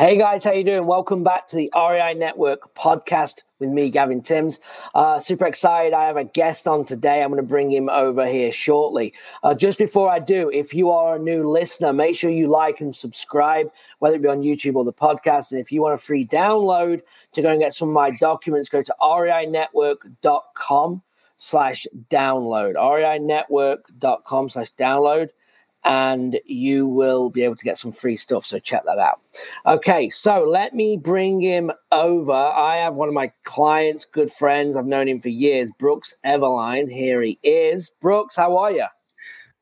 Hey guys, how you doing? Welcome back to the REI Network podcast with me, Gavin Timms. Uh, super excited. I have a guest on today. I'm going to bring him over here shortly. Uh, just before I do, if you are a new listener, make sure you like and subscribe, whether it be on YouTube or the podcast. And if you want a free download to go and get some of my documents, go to reinetwork.com slash download, reinetwork.com slash download and you will be able to get some free stuff. So check that out. Okay, so let me bring him over. I have one of my clients, good friends. I've known him for years, Brooks Everline. Here he is. Brooks, how are you?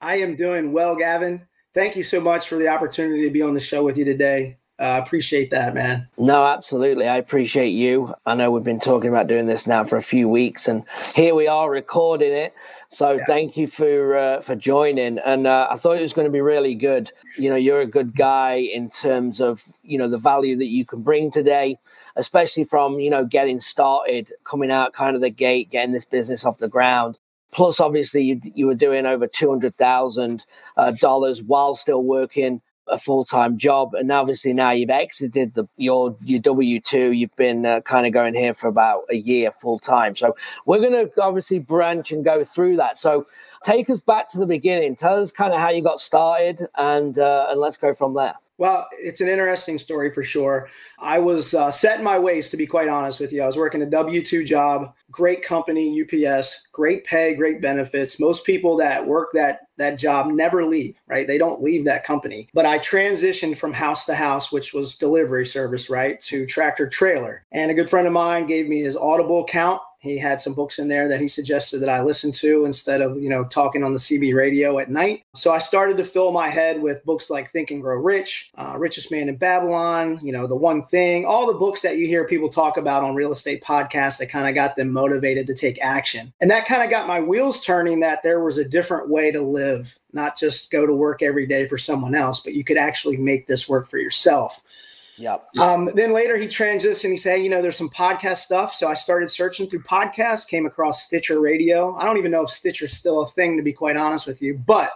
I am doing well, Gavin. Thank you so much for the opportunity to be on the show with you today. I uh, appreciate that, man. No, absolutely. I appreciate you. I know we've been talking about doing this now for a few weeks, and here we are recording it. So yeah. thank you for uh, for joining. And uh, I thought it was going to be really good. You know, you're a good guy in terms of you know the value that you can bring today, especially from you know getting started, coming out kind of the gate, getting this business off the ground. Plus, obviously, you, you were doing over two hundred thousand uh, dollars while still working a full time job, and obviously now you've exited the your your W two. You've been uh, kind of going here for about a year full time. So we're going to obviously branch and go through that. So take us back to the beginning. Tell us kind of how you got started, and uh, and let's go from there. Well, it's an interesting story for sure. I was uh, set in my ways, to be quite honest with you. I was working a W 2 job, great company, UPS, great pay, great benefits. Most people that work that, that job never leave, right? They don't leave that company. But I transitioned from house to house, which was delivery service, right, to tractor trailer. And a good friend of mine gave me his Audible account he had some books in there that he suggested that I listen to instead of, you know, talking on the CB radio at night. So I started to fill my head with books like Think and Grow Rich, uh, Richest Man in Babylon, you know, The One Thing, all the books that you hear people talk about on real estate podcasts that kind of got them motivated to take action. And that kind of got my wheels turning that there was a different way to live, not just go to work every day for someone else, but you could actually make this work for yourself. Yep. Um, then later he transitioned. And he said, you know, there's some podcast stuff. So I started searching through podcasts, came across Stitcher Radio. I don't even know if Stitcher's still a thing, to be quite honest with you, but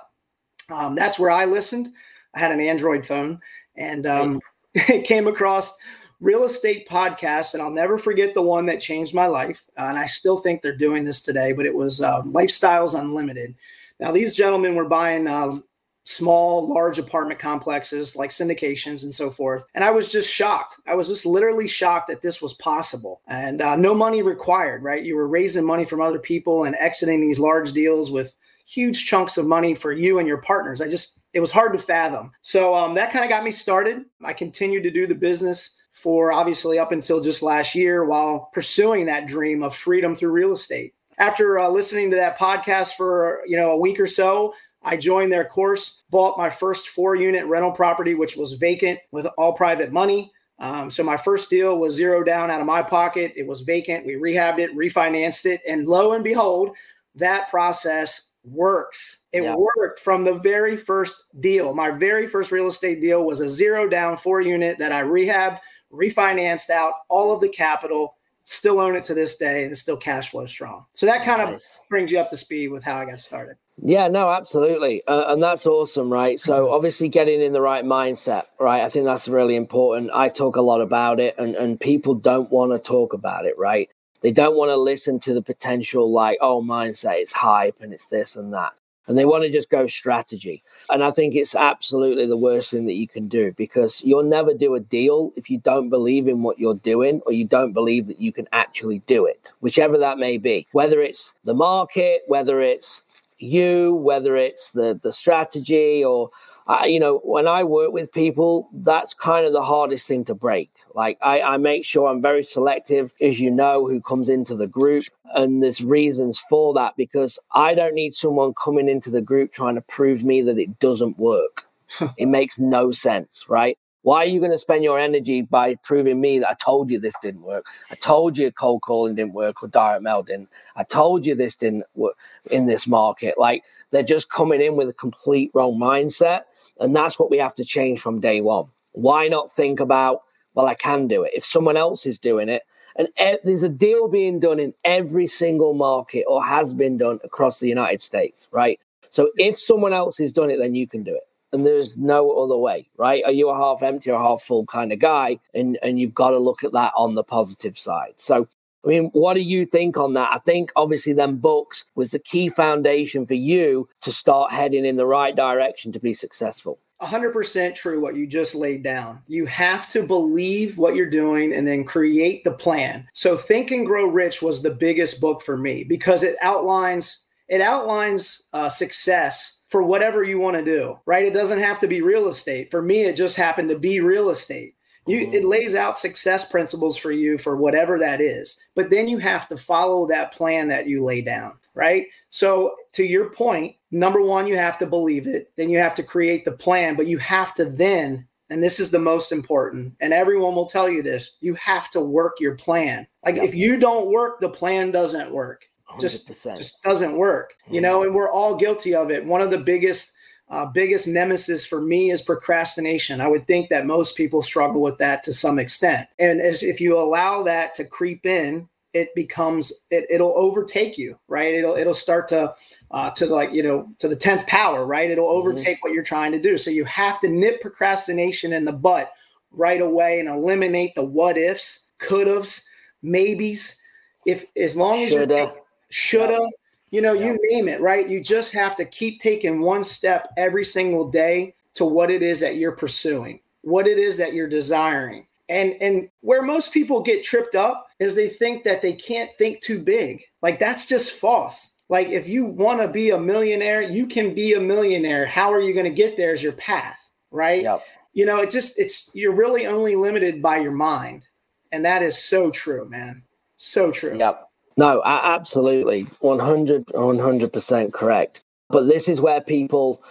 um, that's where I listened. I had an Android phone and um, it came across real estate podcasts. And I'll never forget the one that changed my life. Uh, and I still think they're doing this today, but it was uh, Lifestyles Unlimited. Now, these gentlemen were buying uh, small, large apartment complexes like syndications and so forth. And I was just shocked. I was just literally shocked that this was possible and uh, no money required, right? You were raising money from other people and exiting these large deals with huge chunks of money for you and your partners. I just, it was hard to fathom. So um, that kind of got me started. I continued to do the business for obviously up until just last year while pursuing that dream of freedom through real estate after uh, listening to that podcast for you know a week or so I joined their course, bought my first four unit rental property, which was vacant with all private money. Um, so my first deal was zero down out of my pocket. It was vacant. We rehabbed it, refinanced it, and lo and behold, that process works. It yeah. worked from the very first deal. My very first real estate deal was a zero down four unit that I rehabbed, refinanced out all of the capital, still own it to this day, and still cash flow strong. So that kind nice. of brings you up to speed with how I got started. Yeah, no, absolutely. Uh, and that's awesome, right? So, obviously, getting in the right mindset, right? I think that's really important. I talk a lot about it, and, and people don't want to talk about it, right? They don't want to listen to the potential, like, oh, mindset, it's hype and it's this and that. And they want to just go strategy. And I think it's absolutely the worst thing that you can do because you'll never do a deal if you don't believe in what you're doing or you don't believe that you can actually do it, whichever that may be. Whether it's the market, whether it's you, whether it's the the strategy or uh, you know, when I work with people, that's kind of the hardest thing to break. Like I, I make sure I'm very selective, as you know, who comes into the group, and there's reasons for that because I don't need someone coming into the group trying to prove me that it doesn't work. it makes no sense, right? Why are you going to spend your energy by proving me that I told you this didn't work? I told you cold calling didn't work or direct mail didn't. I told you this didn't work in this market. Like they're just coming in with a complete wrong mindset. And that's what we have to change from day one. Why not think about, well, I can do it. If someone else is doing it, and there's a deal being done in every single market or has been done across the United States, right? So if someone else has done it, then you can do it and there's no other way, right? Are you a half empty or half full kind of guy? And and you've got to look at that on the positive side. So I mean, what do you think on that? I think obviously them books was the key foundation for you to start heading in the right direction to be successful. 100% true what you just laid down. You have to believe what you're doing and then create the plan. So Think and Grow Rich was the biggest book for me because it outlines it outlines uh, success for whatever you want to do, right? It doesn't have to be real estate. For me, it just happened to be real estate. You, mm-hmm. it lays out success principles for you for whatever that is, but then you have to follow that plan that you lay down, right? So, to your point, number one, you have to believe it. Then you have to create the plan, but you have to then, and this is the most important, and everyone will tell you this you have to work your plan. Like, yep. if you don't work, the plan doesn't work just 100%. just doesn't work you know mm-hmm. and we're all guilty of it one of the biggest uh, biggest nemesis for me is procrastination i would think that most people struggle with that to some extent and as if you allow that to creep in it becomes it, it'll overtake you right it'll it'll start to uh, to the, like you know to the 10th power right it'll mm-hmm. overtake mm-hmm. what you're trying to do so you have to nip procrastination in the butt right away and eliminate the what ifs could haves maybes if as long as you shoulda, you know, you name it, right? You just have to keep taking one step every single day to what it is that you're pursuing, what it is that you're desiring. And and where most people get tripped up is they think that they can't think too big. Like that's just false. Like if you want to be a millionaire, you can be a millionaire. How are you going to get there is your path, right? Yep. You know, it just it's you're really only limited by your mind. And that is so true, man. So true. Yep. No, absolutely. 100, 100% correct. But this is where people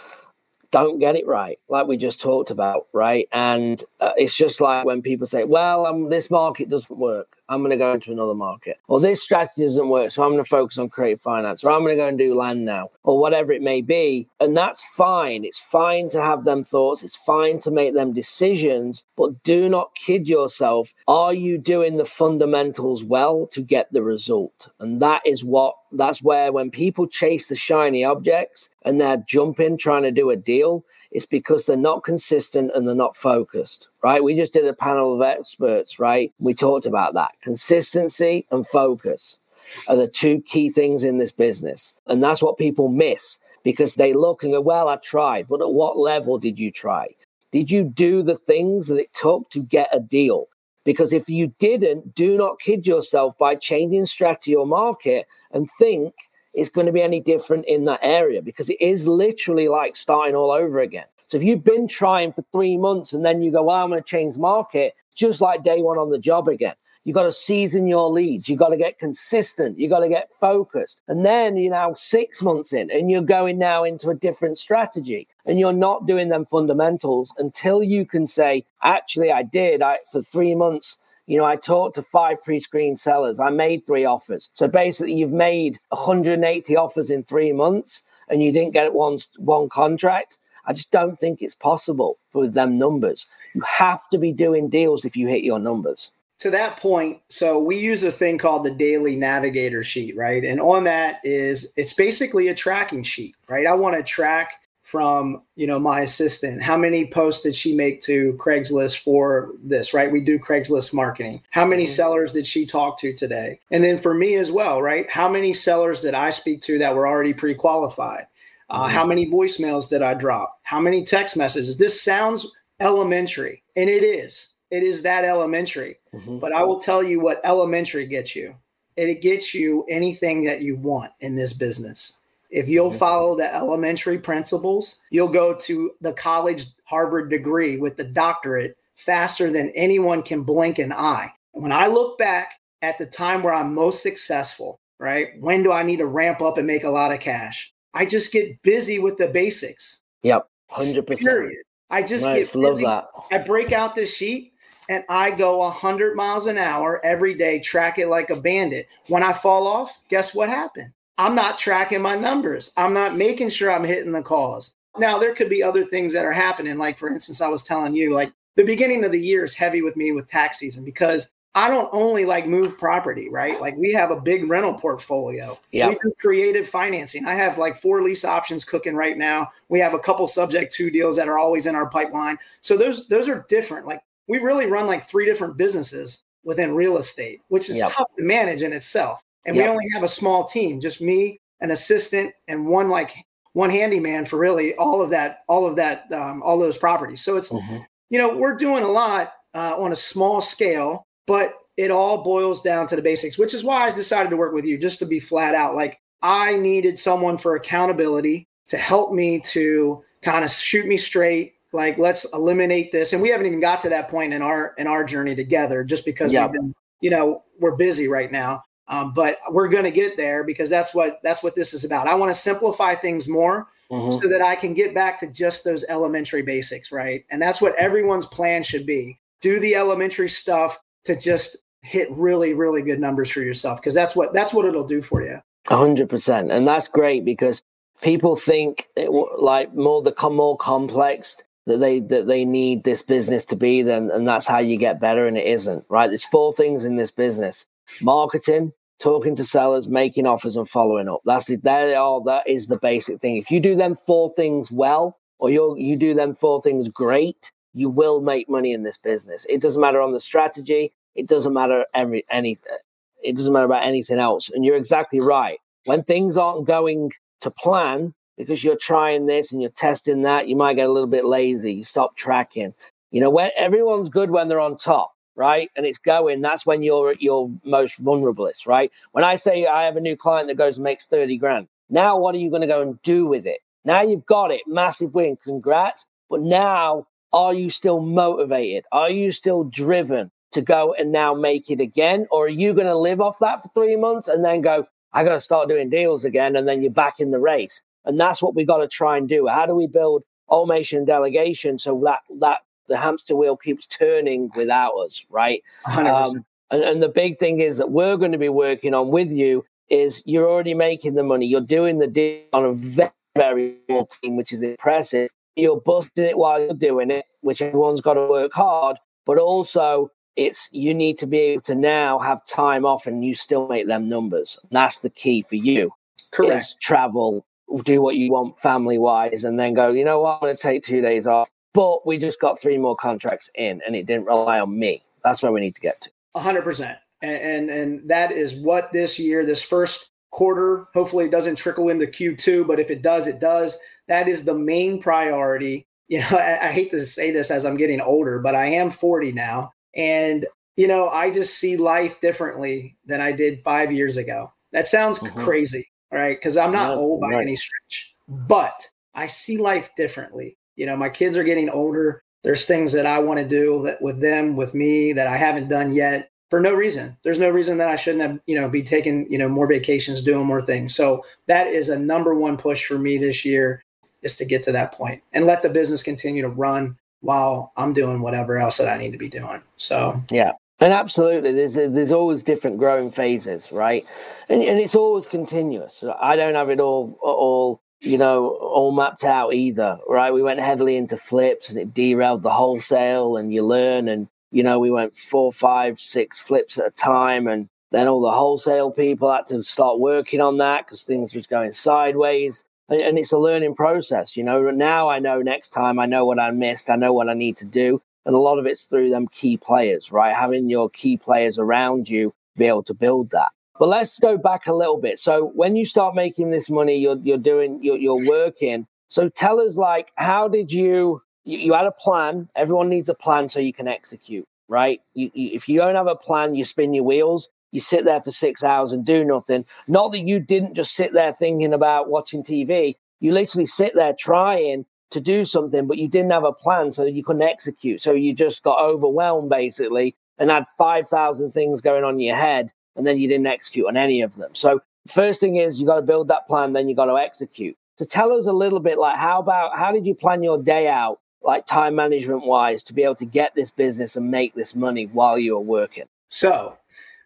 don't get it right, like we just talked about, right? And uh, it's just like when people say, well, um, this market doesn't work. I'm going to go into another market. Or this strategy doesn't work. So I'm going to focus on creative finance. Or I'm going to go and do land now. Or whatever it may be. And that's fine. It's fine to have them thoughts. It's fine to make them decisions. But do not kid yourself. Are you doing the fundamentals well to get the result? And that is what that's where when people chase the shiny objects and they're jumping trying to do a deal, it's because they're not consistent and they're not focused, right? We just did a panel of experts, right? We talked about that. Consistency and focus are the two key things in this business. And that's what people miss because they look and go, well, I tried, but at what level did you try? Did you do the things that it took to get a deal? Because if you didn't, do not kid yourself by changing strategy or market and think it's going to be any different in that area because it is literally like starting all over again. So if you've been trying for three months and then you go, well, I'm going to change market, just like day one on the job again. You got to season your leads. You got to get consistent. You got to get focused. And then you're now six months in and you're going now into a different strategy and you're not doing them fundamentals until you can say, actually, I did. I, for three months, you know, I talked to five pre screen sellers. I made three offers. So basically, you've made 180 offers in three months, and you didn't get one one contract. I just don't think it's possible for them numbers. You have to be doing deals if you hit your numbers. To that point, so we use a thing called the daily navigator sheet, right? And on that is it's basically a tracking sheet, right? I want to track from you know my assistant how many posts did she make to craigslist for this right we do craigslist marketing how many mm-hmm. sellers did she talk to today and then for me as well right how many sellers did i speak to that were already pre-qualified uh, mm-hmm. how many voicemails did i drop how many text messages this sounds elementary and it is it is that elementary mm-hmm. but i will tell you what elementary gets you it gets you anything that you want in this business if you'll mm-hmm. follow the elementary principles, you'll go to the college Harvard degree with the doctorate faster than anyone can blink an eye. When I look back at the time where I'm most successful, right? When do I need to ramp up and make a lot of cash? I just get busy with the basics. Yep. 100%. Period. I just nice. get love busy. that. I break out the sheet and I go 100 miles an hour every day, track it like a bandit. When I fall off, guess what happened? I'm not tracking my numbers. I'm not making sure I'm hitting the calls. Now, there could be other things that are happening. Like, for instance, I was telling you, like, the beginning of the year is heavy with me with tax season because I don't only like move property, right? Like we have a big rental portfolio. Yeah. We do creative financing. I have like four lease options cooking right now. We have a couple subject to deals that are always in our pipeline. So those those are different. Like we really run like three different businesses within real estate, which is Yep. tough to manage in itself. And we only have a small team, just me, an assistant, and one like one handyman for really all of that, all of that, um, all those properties. So it's Mhm. you know, we're doing a lot uh, on a small scale, but it all boils down to the basics, which is why I decided to work with you just to be flat out. Like, I needed someone for accountability to help me to kind of shoot me straight. Like, let's eliminate this. And we haven't even got to that point in our in our journey together, just because Yeah. we've been, you know, we're busy right now. Um, but we're going to get there because that's what that's what this is about. I want to simplify things more Mhm. so that I can get back to just those elementary basics, right? And that's what everyone's plan should be. Do the elementary stuff to just hit really, really good numbers for yourself because that's what that's what it'll do for you. Hundred percent, and that's great because people think it, like more the more complex that they that they need this business to be, then and that's how you get better, and it isn't. Right? There's four things in this business: marketing, talking to sellers, making offers, and following up. That's the that are that is the basic thing. If you do them four things well, or you you do them four things great, you will make money in this business. It doesn't matter on the strategy. It doesn't matter every any. It doesn't matter about anything else. And you're exactly right. When things aren't going to plan because you're trying this and you're testing that, you might get a little bit lazy. You stop tracking. You know, when everyone's good when they're on top, right? And it's going, that's when you're at your most vulnerablest, right? When I say I have a new client that goes and makes 30 grand, now what are you going to go and do with it? Now you've got it. Massive win. Congrats. But now, are you still motivated? Are you still driven to go and now make it again? Or are you going to live off that for three months and then go, I got to start doing deals again? And then you're back in the race. And that's what we've got to try and do. How do we build automation and delegation so that, that the hamster wheel keeps turning without us, right? Um, and, and the big thing is that we're going to be working on with you is you're already making the money. You're doing the deal on a very, very small team, which is impressive. You're busting it while you're doing it, which everyone's got to work hard. But also, it's you need to be able to now have time off and you still make them numbers. And that's the key for you. Correct. Travel, do what you want family wise, and then go, you know what, I'm going to take two days off. But we just got three more contracts in and it didn't rely on me. That's where we need to get to. Hundred percent. And, and and that is what this year, this first quarter, hopefully it doesn't trickle into Q2, but if it does, it does. That is the main priority. You know, I, I hate to say this as I'm getting older, but I am 40 now. And, you know, I just see life differently than I did five years ago. That sounds Mhm. crazy, right? Because I'm not No, old by right. any stretch, but I see life differently. You know, my kids are getting older. There's things that I want to do that with them, with me, that I haven't done yet for no reason. There's no reason that I shouldn't have, you know, be taking, you know, more vacations, doing more things. So that is a number one push for me this year is to get to that point and let the business continue to run while I'm doing whatever else that I need to be doing. So Yeah. And absolutely, there's there's always different growing phases, right? And and it's always continuous. I don't have it all all you know all mapped out either, right? We went heavily into flips, and it derailed the wholesale, and you learn, and you know we went four, five, six flips at a time, and then all the wholesale people had to start working on that because things was going sideways. And, and it's a learning process, you know. Now I know next time I know what I missed, I know what I need to do, and a lot of it's through them key players, right? Having your key players around you be able to build that. But let's go back a little bit. So when you start making this money, you're you're doing you're, you're working. So tell us like how did you, you you had a plan? Everyone needs a plan so you can execute, right? You, you, if you don't have a plan, you spin your wheels. You sit there for six hours and do nothing. Not that you didn't just sit there thinking about watching TV. You literally sit there trying to do something, but you didn't have a plan, so you couldn't execute. So you just got overwhelmed basically and had 5,000 things going on in your head, and then you didn't execute on any of them. So, first thing is you got to build that plan, then you got to execute. So, tell us a little bit like, how about how did you plan your day out like time management wise, to be able to get this business and make this money while you were working? So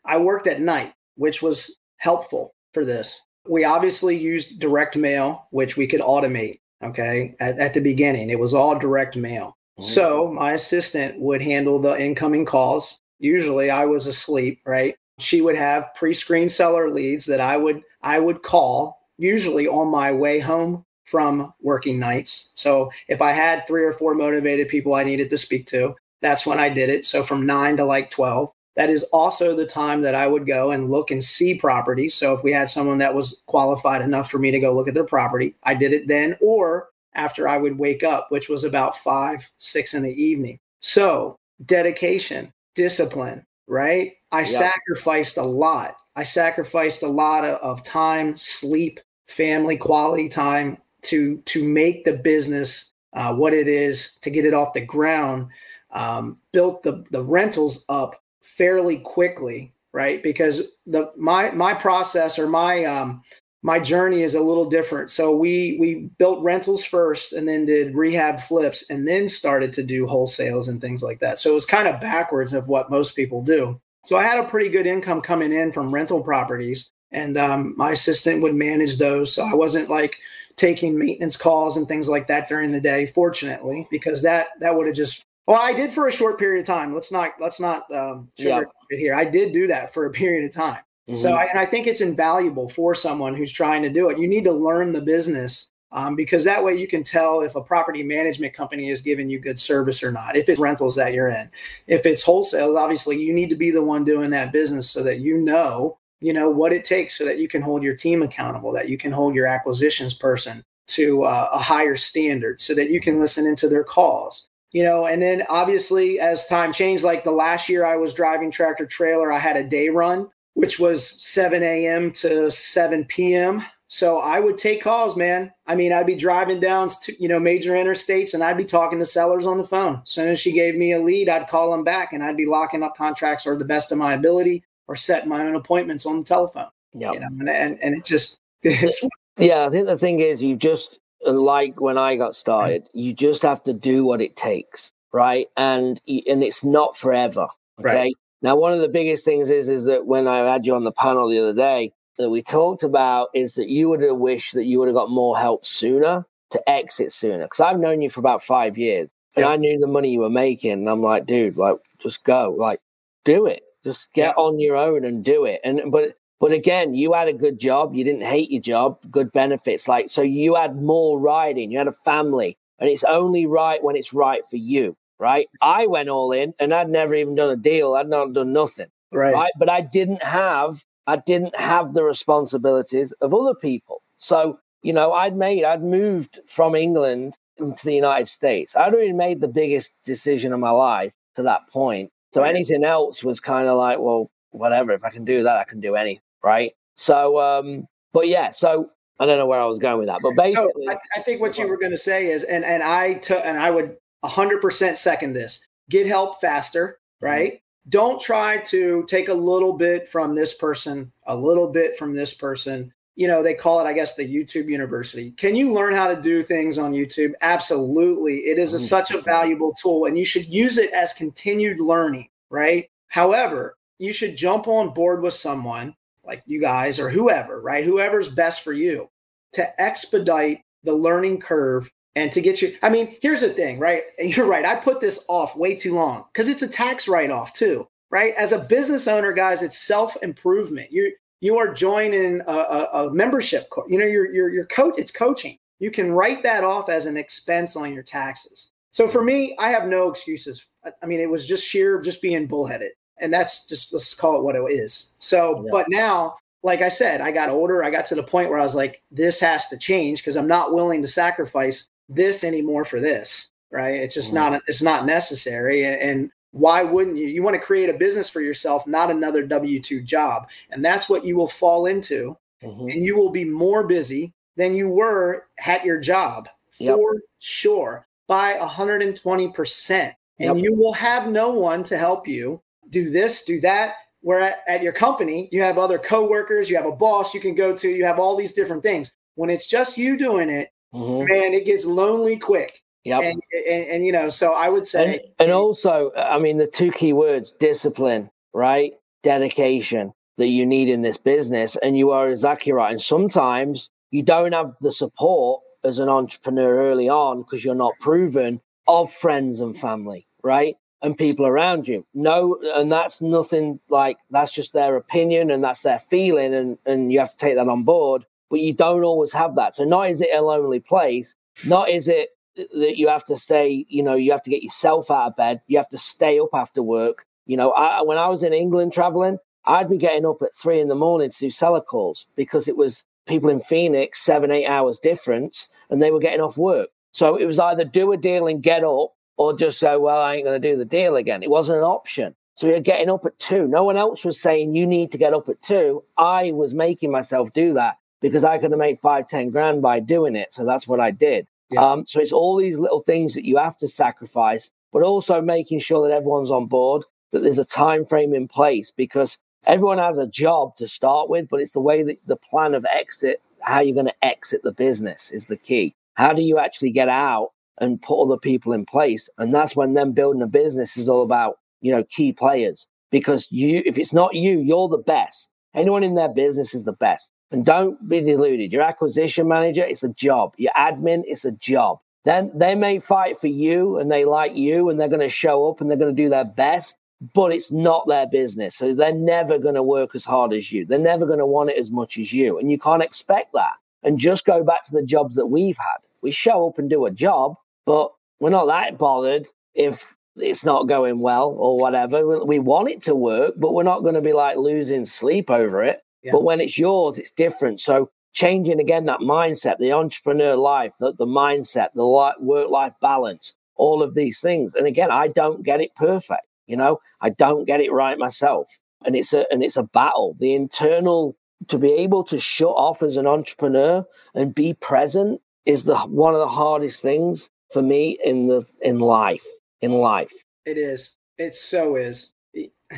I worked at night, which was helpful for this. We obviously used direct mail, which we could automate. Okay. At, at the beginning, it was all direct mail. Mm-hmm. So my assistant would handle the incoming calls. Usually I was asleep, right? She would have pre-screened seller leads that I would I would call usually on my way home from working nights. So if I had three or four motivated people I needed to speak to, that's when I did it. So from 9 to like 12 that is also the time that I would go and look and see properties. So if we had someone that was qualified enough for me to go look at their property, I did it then or after I would wake up, which was about five, six in the evening. So dedication, discipline, right? I yep. sacrificed a lot. I sacrificed a lot of, of time, sleep, family, quality time to to make the business uh, what it is, to get it off the ground. Um, built the the rentals up fairly quickly, right? Because the my my process or my um, my journey is a little different. So we we built rentals first, and then did rehab flips, and then started to do wholesales and things like that. So it was kind of backwards of what most people do. So I had a pretty good income coming in from rental properties, and um, my assistant would manage those. So I wasn't like taking maintenance calls and things like that during the day, fortunately, because that that would have just well, I did for a short period of time. Let's not let's not um, yeah. it here. I did do that for a period of time. Mm-hmm. So, I, and I think it's invaluable for someone who's trying to do it. You need to learn the business um, because that way you can tell if a property management company is giving you good service or not. If it's rentals that you're in, if it's wholesales, obviously you need to be the one doing that business so that you know you know what it takes so that you can hold your team accountable, that you can hold your acquisitions person to uh, a higher standard, so that you can listen into their calls you know and then obviously as time changed like the last year i was driving tractor trailer i had a day run which was 7 a.m to 7 p.m so i would take calls man. I mean i'd be driving down to you know major interstates and i'd be talking to sellers on the phone. As soon as she gave me a lead i'd call them back and i'd be locking up contracts or the best of my ability or setting my own appointments on the telephone yeah you know and, and, and it just yeah i think the thing is you just like when I got started, you just have to do what it takes, right? And and it's not forever. Okay. Right. Now, one of the biggest things is is that when I had you on the panel the other day, that we talked about is that you would have wished that you would have got more help sooner to exit sooner. Because I've known you for about five years, and yeah. I knew the money you were making, and I'm like, dude, like, just go, like, do it, just get yeah. on your own and do it. And but but again, you had a good job. You didn't hate your job, good benefits. Like, so you had more riding, you had a family, and it's only right when it's right for you, right? I went all in and I'd never even done a deal. I'd not done nothing. Right. right? But I didn't have, I didn't have the responsibilities of other people. So, you know, I'd made, I'd moved from England into the United States. I'd already made the biggest decision of my life to that point. So anything else was kind of like, well, whatever. If I can do that, I can do anything right? So, um, but yeah, so I don't know where I was going with that, but basically, so I, I think what you were going to say is, and and I took, and I would 100% second this: get help faster, mm-hmm. right? Mm-hmm. Don't try to take a little bit from this person, a little bit from this person. You know, they call it, I guess, the YouTube University. Can you learn how to do things on YouTube? Absolutely. It is a, such a valuable tool, and you should use it as continued learning, right? However, you should jump on board with someone like you guys or whoever, right? Whoever's best for you to expedite the learning curve and to get you. I mean, here's the thing, right? And you're right. I put this off way too long because it's a tax write off too, right? As a business owner, guys, it's self improvement. You you are joining a, a, a membership. Co- you know, your your your coach. It's coaching. You can write that off as an expense on your taxes. So for me, I have no excuses. I mean, it was just sheer just being bullheaded and that's just let's call it what it is. So, yeah. but now, like I said, I got older. I got to the point where I was like, this has to change because I'm not willing to sacrifice this anymore for this. Right? It's just mm-hmm. not it's not necessary. And why wouldn't you? You want to create a business for yourself, not another W two job, and that's what you will fall into. Mm-hmm. And you will be more busy than you were at your job yep. for sure by 120 percent. And yep. you will have no one to help you do this, do that. Where at, at your company, you have other coworkers, you have a boss you can go to, you have all these different things. When it's just you doing it, mm-hmm. man, it gets lonely quick. Yep. And, and, and you know, so I would say, and, and also, I mean, the two key words: discipline, right? Dedication that you need in this business. And you are exactly right. And sometimes you don't have the support as an entrepreneur early on because you're not proven of friends and family, right? And people around you. No, and that's nothing like that's just their opinion and that's their feeling, and, and you have to take that on board. But you don't always have that. So not is it a lonely place, not is it that you have to stay, you know, you have to get yourself out of bed, you have to stay up after work. You know, I, when I was in England traveling, I'd be getting up at three in the morning to do seller calls because it was people in Phoenix, seven, eight hours difference, and they were getting off work. So it was either do a deal and get up or just say, well, I ain't going to do the deal again. It wasn't an option. So you're getting up at two. No one else was saying you need to get up at two. I was making myself do that because I could have made five, ten grand by doing it. So that's what I did. Yeah. Um, so it's all these little things that you have to sacrifice, but also making sure that everyone's on board, that there's a time frame in place because everyone has a job to start with, but it's the way that the plan of exit, how you're going to exit the business is the key. How do you actually get out and put other people in place? And that's when them building a business is all about, you know, key players. Because you, if it's not you, you're the best. Anyone in their business is the best. And don't be deluded. Your acquisition manager, it's a job. Your admin, it's a job. Then they may fight for you and they like you and they're going to show up and they're going to do their best but it's not their business. So they're never going to work as hard as you. They're never going to want it as much as you. And you can't expect that. And just go back to the jobs that we've had. We show up and do a job, but we're not that bothered if it's not going well or whatever. We want it to work, but we're not going to be like losing sleep over it. Yeah. But when it's yours, it's different. So changing again that mindset, the entrepreneur life, the, the mindset, the work life balance, all of these things. And again, I don't get it perfect. You know, I don't get it right myself. And it's a and it's a battle. The internal to be able to shut off as an entrepreneur and be present is the one of the hardest things for me in the in life. In life. It is. It so is. It,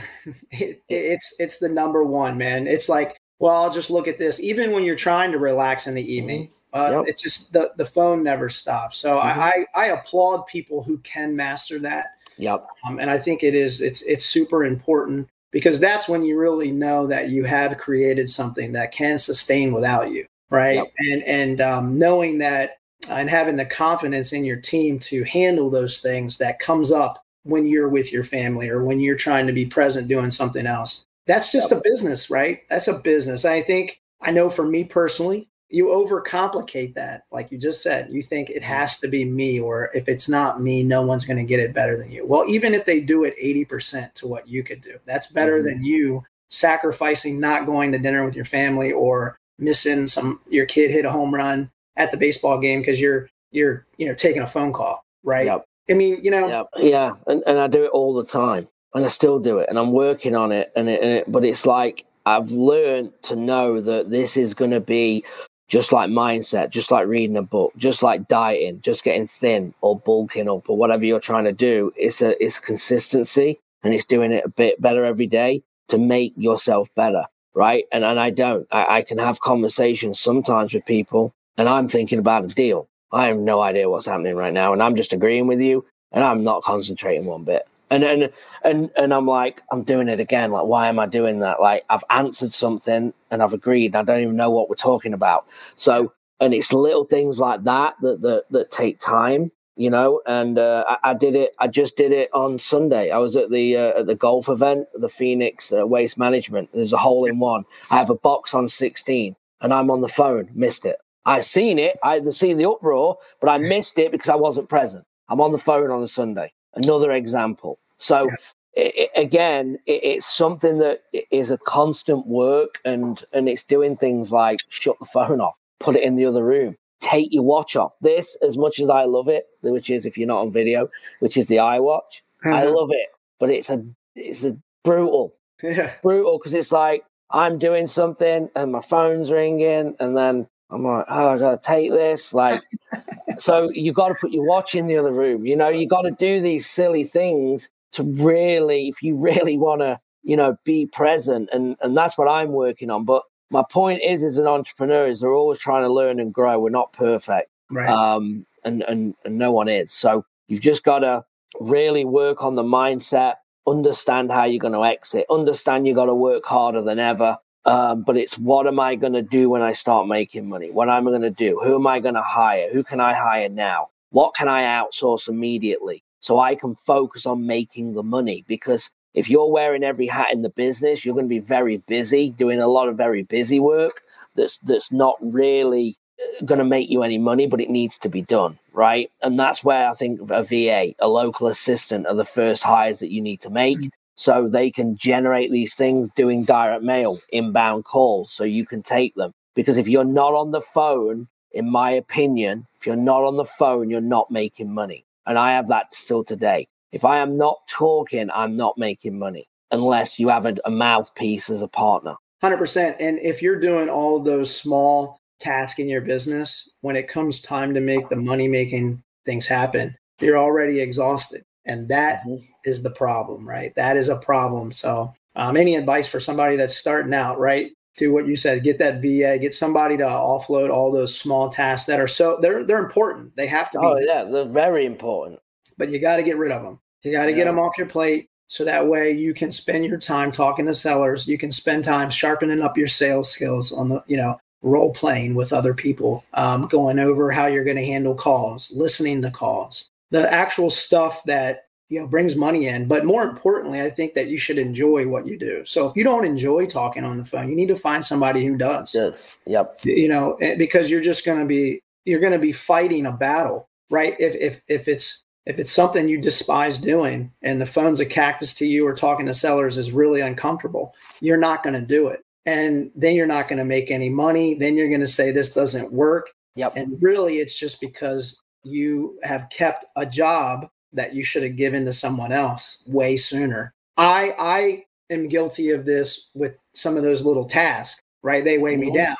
it, it's it's the number one, man. It's like, well, I'll just look at this. Even when you're trying to relax in the evening, mm-hmm. Uh, yep. It's just the, the phone never stops. So mm-hmm. I, I applaud people who can master that. Yep. Um, and I think it is it's it's super important because that's when you really know that you have created something that can sustain without you, right? Yep. And and um, knowing that and having the confidence in your team to handle those things that comes up when you're with your family or when you're trying to be present doing something else. That's just a business, right? That's a business. I think I know for me personally, you overcomplicate that like you just said you think it has to be me or if it's not me no one's going to get it better than you well even if they do it 80% to what you could do that's better mm-hmm. than you sacrificing not going to dinner with your family or missing some your kid hit a home run at the baseball game because you're you're you know taking a phone call right yep. i mean you know yep. yeah and, and i do it all the time and i still do it and i'm working on it and, it, and it, but it's like I've learned to know that this is going to be just like mindset, just like reading a book, just like dieting, just getting thin or bulking up or whatever you're trying to do. It's a it's consistency and it's doing it a bit better every day to make yourself better, right? And and I don't. I, I can have conversations sometimes with people and I'm thinking about a deal. I have no idea what's happening right now, and I'm just agreeing with you, and I'm not concentrating one bit and and and and I'm like, I'm doing it again. Like, why am I doing that? Like, I've answered something and I've agreed. I don't even know what we're talking about. So, and it's little things like that that that, that take time, you know. And uh, I, I, did it. I just did it on Sunday. I was at the uh, at the golf event, the Phoenix uh, Waste Management. There's a hole in one. I have a box on 16, and I'm on the phone. Missed it. I seen it. I seen the uproar, but I missed it because I wasn't present. I'm on the phone on a Sunday another example. So it, it, again, it, it's something that is a constant work, and and it's doing things like shut the phone off, put it in the other room, take your watch off. This, as much as I love it, which is if you're not on video, which is the iWatch, mm-hmm. I love it, but it's a it's a brutal, yeah. brutal because it's like I'm doing something and my phone's ringing, and then I'm like, oh, I gotta take this. Like, so you got to put your watch in the other room. You know, you got to do these silly things to really, if you really want to, you know, be present. And and that's what I'm working on. But my point is, as an entrepreneur, is they're always trying to learn and grow. We're not perfect. Right. Um, and, and, and no one is. So you've just got to really work on the mindset, understand how you're going to exit, understand you got to work harder than ever. Um, but it's what am I going to do when I start making money? What am I going to do? Who am I going to hire? Who can I hire now? What can I outsource immediately so I can focus on making the money? Because if you're wearing every hat in the business, you're going to be very busy doing a lot of very busy work that's that's not really going to make you any money, but it needs to be done, right? And that's where I think a VA, a local assistant, are the first hires that you need to make. Mm-hmm. So they can generate these things doing direct mail, inbound calls, so you can take them. Because if you're not on the phone, in my opinion, if you're not on the phone, you're not making money. And I have that still today. If I am not talking, I'm not making money unless you have a, a mouthpiece as a partner. 100%. And if you're doing all those small tasks in your business, when it comes time to make the money making things happen, you're already exhausted. And that mm-hmm. is the problem, right? That is a problem. So, um, any advice for somebody that's starting out, right? Do what you said, get that VA, get somebody to offload all those small tasks that are so they're they're important. They have to be. Oh yeah, they're very important. But you got to get rid of them. You got to yeah. get them off your plate so that way you can spend your time talking to sellers. You can spend time sharpening up your sales skills on the, you know, role playing with other people, um, going over how you're going to handle calls, listening to calls, the actual stuff that you know brings money in. But more importantly, I think that you should enjoy what you do. So if you don't enjoy talking on the phone, you need to find somebody who does. Yes. Yep. You know, eh, because you're just going to be you're going to be fighting a battle, right? If if if it's if it's something you despise doing and the phone's a cactus to you or talking to sellers is really uncomfortable, you're not going to do it and then you're not going to make any money. Then you're going to say this doesn't work. Yep. And really, it's just because you have kept a job that you should have given to someone else way sooner. I I am guilty of this with some of those little tasks. Right, they weigh me mm-hmm. down.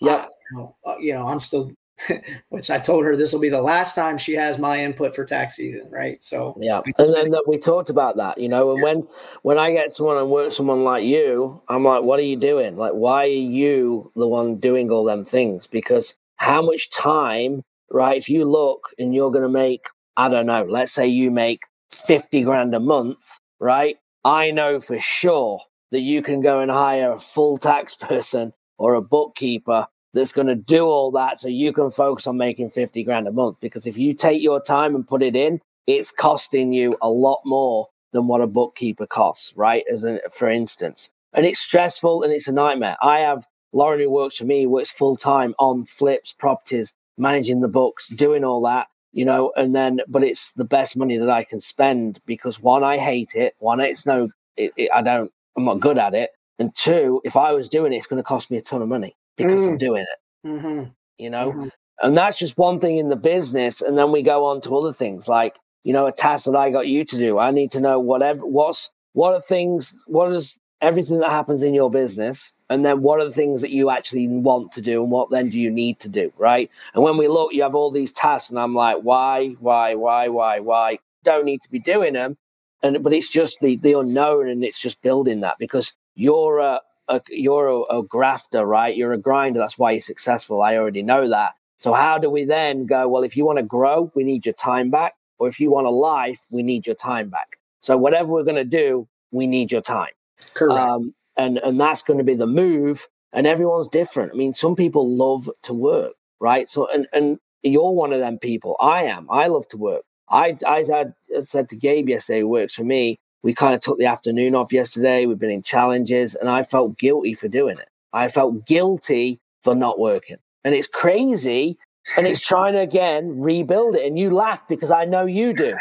Yeah. You, know, uh, you know, I'm still which I told her this will be the last time she has my input for tax season, right? So yeah, and then that we talked about that, you know, and yeah. when when I get someone and work someone like you, I'm like, what are you doing? Like, why are you the one doing all them things? Because how much time, right? If you look and you're going to make, I don't know, let's say you make fifty grand a month, right? I know for sure that you can go and hire a full tax person or a bookkeeper that's going to do all that so you can focus on making 50 grand a month. Because if you take your time and put it in, it's costing you a lot more than what a bookkeeper costs, right? As an, for instance, and it's stressful and it's a nightmare. I have Lauren who works for me, works full time on flips, properties, managing the books, doing all that, you know, and then, but it's the best money that I can spend because one, I hate it. One, it's no, it, it, I don't, I'm not good at it. And two, if I was doing it, it's going to cost me a ton of money because mm. I'm doing it. Mm-hmm. You know, mm-hmm. and that's just one thing in the business, and then we go on to other things like you know a task that I got you to do. I need to know whatever what's what are things what is everything that happens in your business and then what are the things that you actually want to do and what then do you need to do right and when we look you have all these tasks and i'm like why why why why why don't need to be doing them and but it's just the the unknown and it's just building that because you're a, a you're a, a grafter, right? You're a grinder. That's why you're successful. I already know that. So how do we then go? Well, if you want to grow, we need your time back, or if you want a life, we need your time back. So whatever we're going to do, we need your time. Correct. Um, and and that's going to be the move. And everyone's different. I mean, some people love to work, right? So and and you're one of them people. I am. I love to work. I I had said to Gabe yesterday, who works for me we kind of took the afternoon off yesterday. We've been in challenges, and I felt guilty for doing it. I felt guilty for not working. And it's crazy. And it's trying to again rebuild it. And you laugh because I know you do.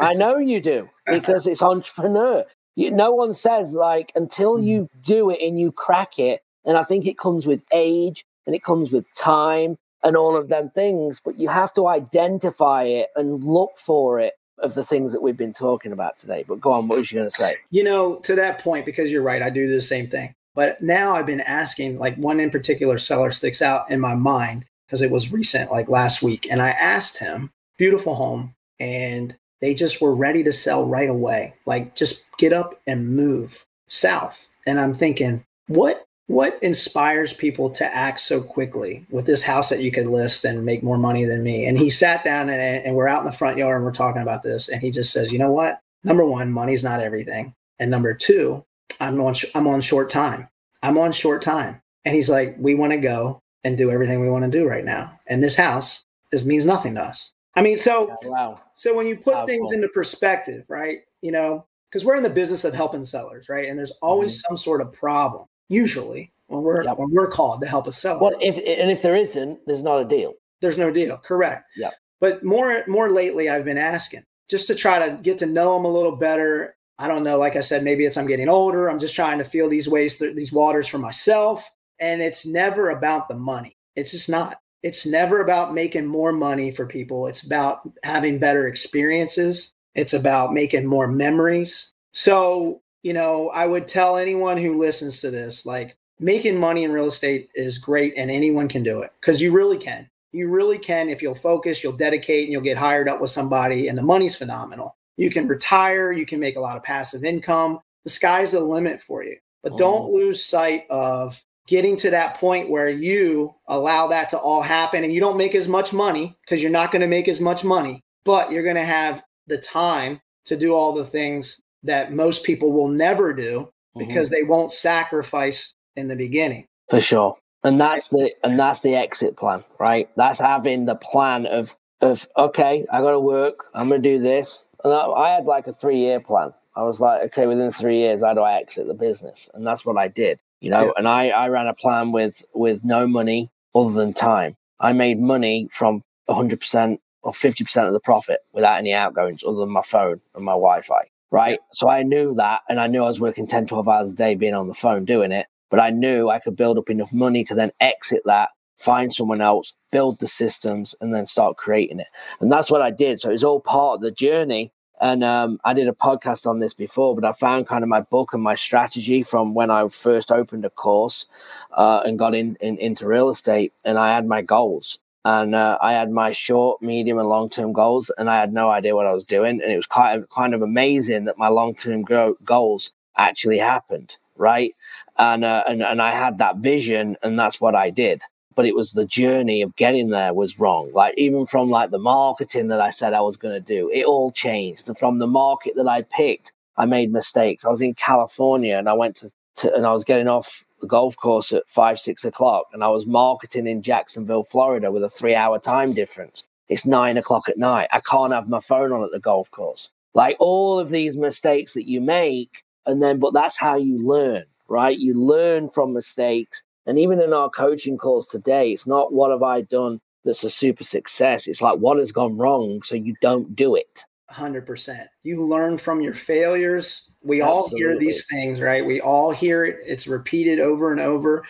I know you do because it's entrepreneur. You, no one says, like, until you mm. do it and you crack it. And I think it comes with age and it comes with time and all of them things. But you have to identify it and look for it of the things that we've been talking about today. But go on, what was you going to say? You know, to that point, because you're right, I do the same thing. But now I've been asking, like one in particular seller sticks out in my mind because it was recent, like last week. And I asked him, beautiful home, and they just were ready to sell right away. Like just get up and move south. And I'm thinking, what what inspires people to act so quickly with this house that you could list and make more money than me? And he sat down and, and we're out in the front yard and we're talking about this. And he just says, you know what? Number one, money's not everything. And number two, I'm on, I'm on short time. I'm on short time. And he's like, we want to go and do everything we want to do right now. And this house, this means nothing to us. I mean, so, wow. so when you put wow, things cool. into perspective, right? You know, because we're in the business of helping sellers, right? And there's always mm-hmm. some sort of problem usually when we're yep. when we're called to help a seller. Well, if and if there isn't, there's not a deal. There's no deal. Correct. Yeah. But more more lately, I've been asking just to try to get to know them a little better. I don't know. Like I said, maybe it's I'm getting older. I'm just trying to feel these ways, th- these waters for myself. And it's never about the money. It's just not. It's never about making more money for people. It's about having better experiences. It's about making more memories. So you know, I would tell anyone who listens to this, like making money in real estate is great and anyone can do it because you really can. You really can if you'll focus, you'll dedicate, and you'll get hired up with somebody, and the money's phenomenal. You can retire, you can make a lot of passive income. The sky's the limit for you. But oh. don't lose sight of getting to that point where you allow that to all happen and you don't make as much money because you're not going to make as much money, but you're going to have the time to do all the things that most people will never do mm-hmm. because mm-hmm. they won't sacrifice in the beginning. For sure. And that's the and that's the exit plan, right? That's having the plan of of okay, I got to work. I'm going to do this. And I, I had like a three year plan. I was like, okay, within three years, how do I exit the business? And that's what I did, you know. Yeah. And I I ran a plan with with no money other than time. I made money from 100 percent or 50 percent of the profit without any outgoings other than my phone and my Wi-Fi right? So I knew that, and I knew I was working 10, 12 hours a day being on the phone doing it. But I knew I could build up enough money to then exit that, find someone else, build the systems, and then start creating it. And that's what I did. So it was all part of the journey. And um, I did a podcast on this before, but I found kind of my book and my strategy from when I first opened a course uh, and got in, in into real estate. And I had my goals and uh, I had my short, medium, and long term goals, and I had no idea what I was doing. And it was kind of kind of amazing that my long term go- goals actually happened, right? And, uh, and and I had that vision, and that's what I did. But it was the journey of getting there was wrong. Like even from like the marketing that I said I was going to do, it all changed. From the market that I picked, I made mistakes. I was in California, and I went to, to and I was getting off the golf course at five, six o'clock, and I was marketing in Jacksonville, Florida, with a three hour time difference. It's nine o'clock at night. I can't have my phone on at the golf course. Like all of these mistakes that you make, and then, but that's how you learn, right? You learn from mistakes. And even in our coaching calls today, it's not what have I done that's a super success. It's like what has gone wrong so you don't do it. 100%. You learn from your failures. We Absolutely. all hear these things, right? We all hear it. It's repeated over and over.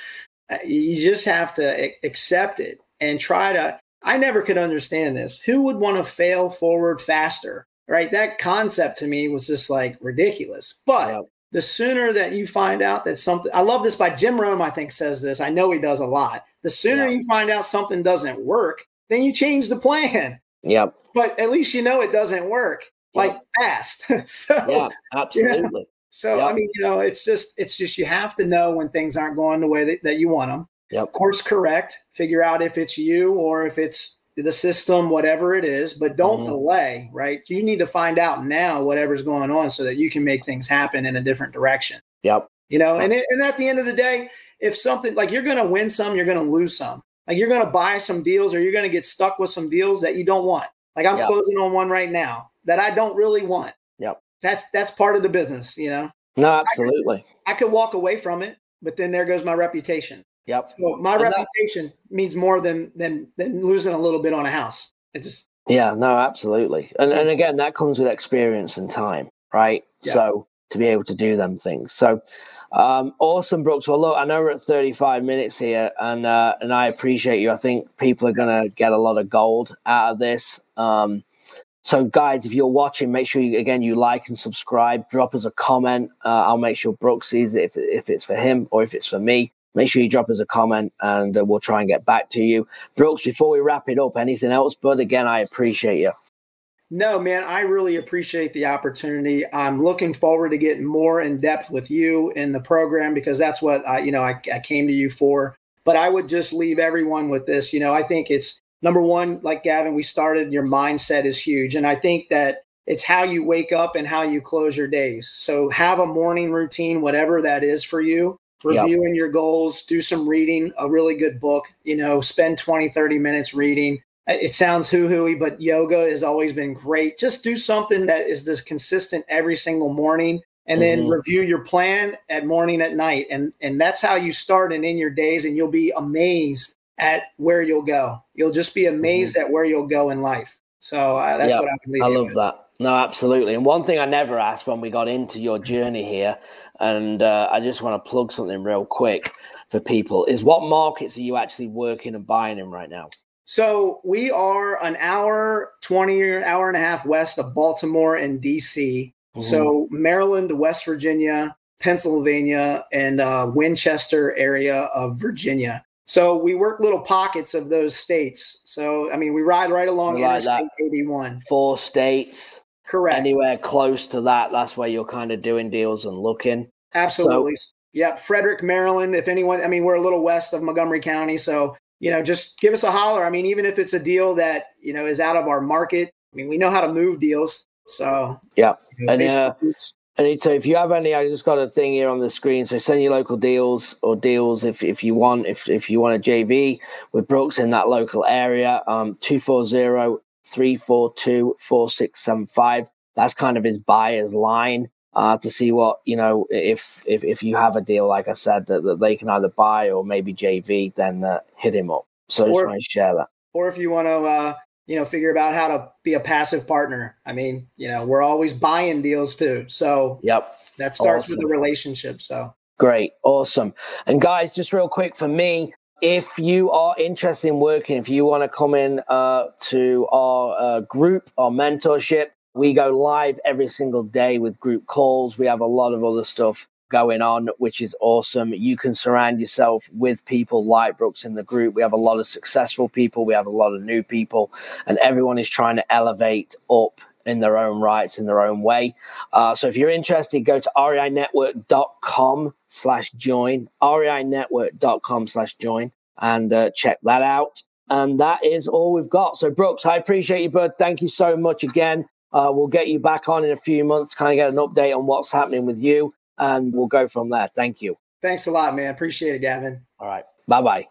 Uh, you just have to accept it and try to. I never could understand this. Who would want to fail forward faster? Right? That concept to me was just like ridiculous. But yep. The sooner that you find out that something, I love this by Jim Rome, I think says this. I know he does a lot. The sooner yep. you find out something doesn't work, then you change the plan. Yep. But at least you know it doesn't work like fast. so yeah, absolutely. Yeah. So yep. I mean, you know, it's just it's just you have to know when things aren't going the way that, that you want them. Yep. Course correct. Figure out if it's you or if it's the system, whatever it is, but don't mm-hmm. delay, right? You need to find out now whatever's going on so that you can make things happen in a different direction. Yep. You know, and, it, and at the end of the day, if something like you're going to win some, you're going to lose some. Like you're going to buy some deals or you're going to get stuck with some deals that you don't want. Like I'm yep. closing on one right now that I don't really want. Yep. That's that's part of the business, you know. No, absolutely. I could, I could walk away from it, but then there goes my reputation. Yep. So my and reputation that, means more than than than losing a little bit on a house. It's just Yeah, no, absolutely. And and again, that comes with experience and time, right? Yep. So to be able to do them things. So um, awesome, Brooks. Well, look, I know we're at 35 minutes here, and uh, and I appreciate you. I think people are going to get a lot of gold out of this. Um, so, guys, if you're watching, make sure you again you like and subscribe. Drop us a comment. Uh, I'll make sure Brooks sees it if, if it's for him or if it's for me. Make sure you drop us a comment, and uh, we'll try and get back to you. Brooks, before we wrap it up, anything else? But again, I appreciate you. No, man, I really appreciate the opportunity. I'm looking forward to getting more in depth with you in the program because that's what I, you know, I, I came to you for. But I would just leave everyone with this. You know, I think it's number one, like Gavin, we started, your mindset is huge. And I think that it's how you wake up and how you close your days. So have a morning routine, whatever that is for you, reviewing yep. your goals, do some reading, a really good book, you know, spend 20, 30 minutes reading it sounds hoo hooey, but yoga has always been great. Just do something that is this consistent every single morning and then mm-hmm. review your plan at morning at night and and that's how you start and in your days and you'll be amazed at where you'll go you'll just be amazed mm-hmm. at where you'll go in life so uh, that's what i believe i love with. that no absolutely and one thing i never asked when we got into your journey here and uh, i just want to plug something real quick for people is what markets are you actually working and buying in right now so we are an hour, 20 hour and a half west of Baltimore and DC. Mm-hmm. So Maryland, West Virginia, Pennsylvania, and uh, Winchester area of Virginia. So we work little pockets of those states. So I mean, we ride right along like Interstate that. 81. Four states. Correct. Anywhere close to that, that's where you're kind of doing deals and looking. Absolutely. So, yeah, Frederick, Maryland. If anyone, I mean, we're a little west of Montgomery County, so you know, just give us a holler. I mean, even if it's a deal that, you know, is out of our market, I mean, we know how to move deals. So, yeah. You know, and, uh, and so if you have any, I just got a thing here on the screen. So send your local deals or deals if, if you want, if, if you want a JV with Brooks in that local area, um, 240 342 4675. That's kind of his buyer's line uh, to see what you know if if if you have a deal like I said that, that they can either buy or maybe JV, then uh, hit him up. So or, just want to share that. Or if you want to, uh, you know, figure out how to be a passive partner. I mean, you know, we're always buying deals too. So yep, that starts awesome. with the relationship. So great, awesome. And guys, just real quick for me, if you are interested in working, if you want to come in uh, to our uh, group, our mentorship, we go live every single day with group calls. We have a lot of other stuff going on, which is awesome. You can surround yourself with people like Brooks in the group. We have a lot of successful people, we have a lot of new people, and everyone is trying to elevate up in their own rights, in their own way. Uh, so if you're interested, go to reinetwork.com slash join, reinetwork.com slash join, and uh, check that out. And that is all we've got. So, Brooks, I appreciate you, bud. Thank you so much again. Uh, we'll get you back on in a few months, kind of get an update on what's happening with you, and we'll go from there. Thank you. Thanks a lot, man. Appreciate it, Gavin. All right. Bye bye.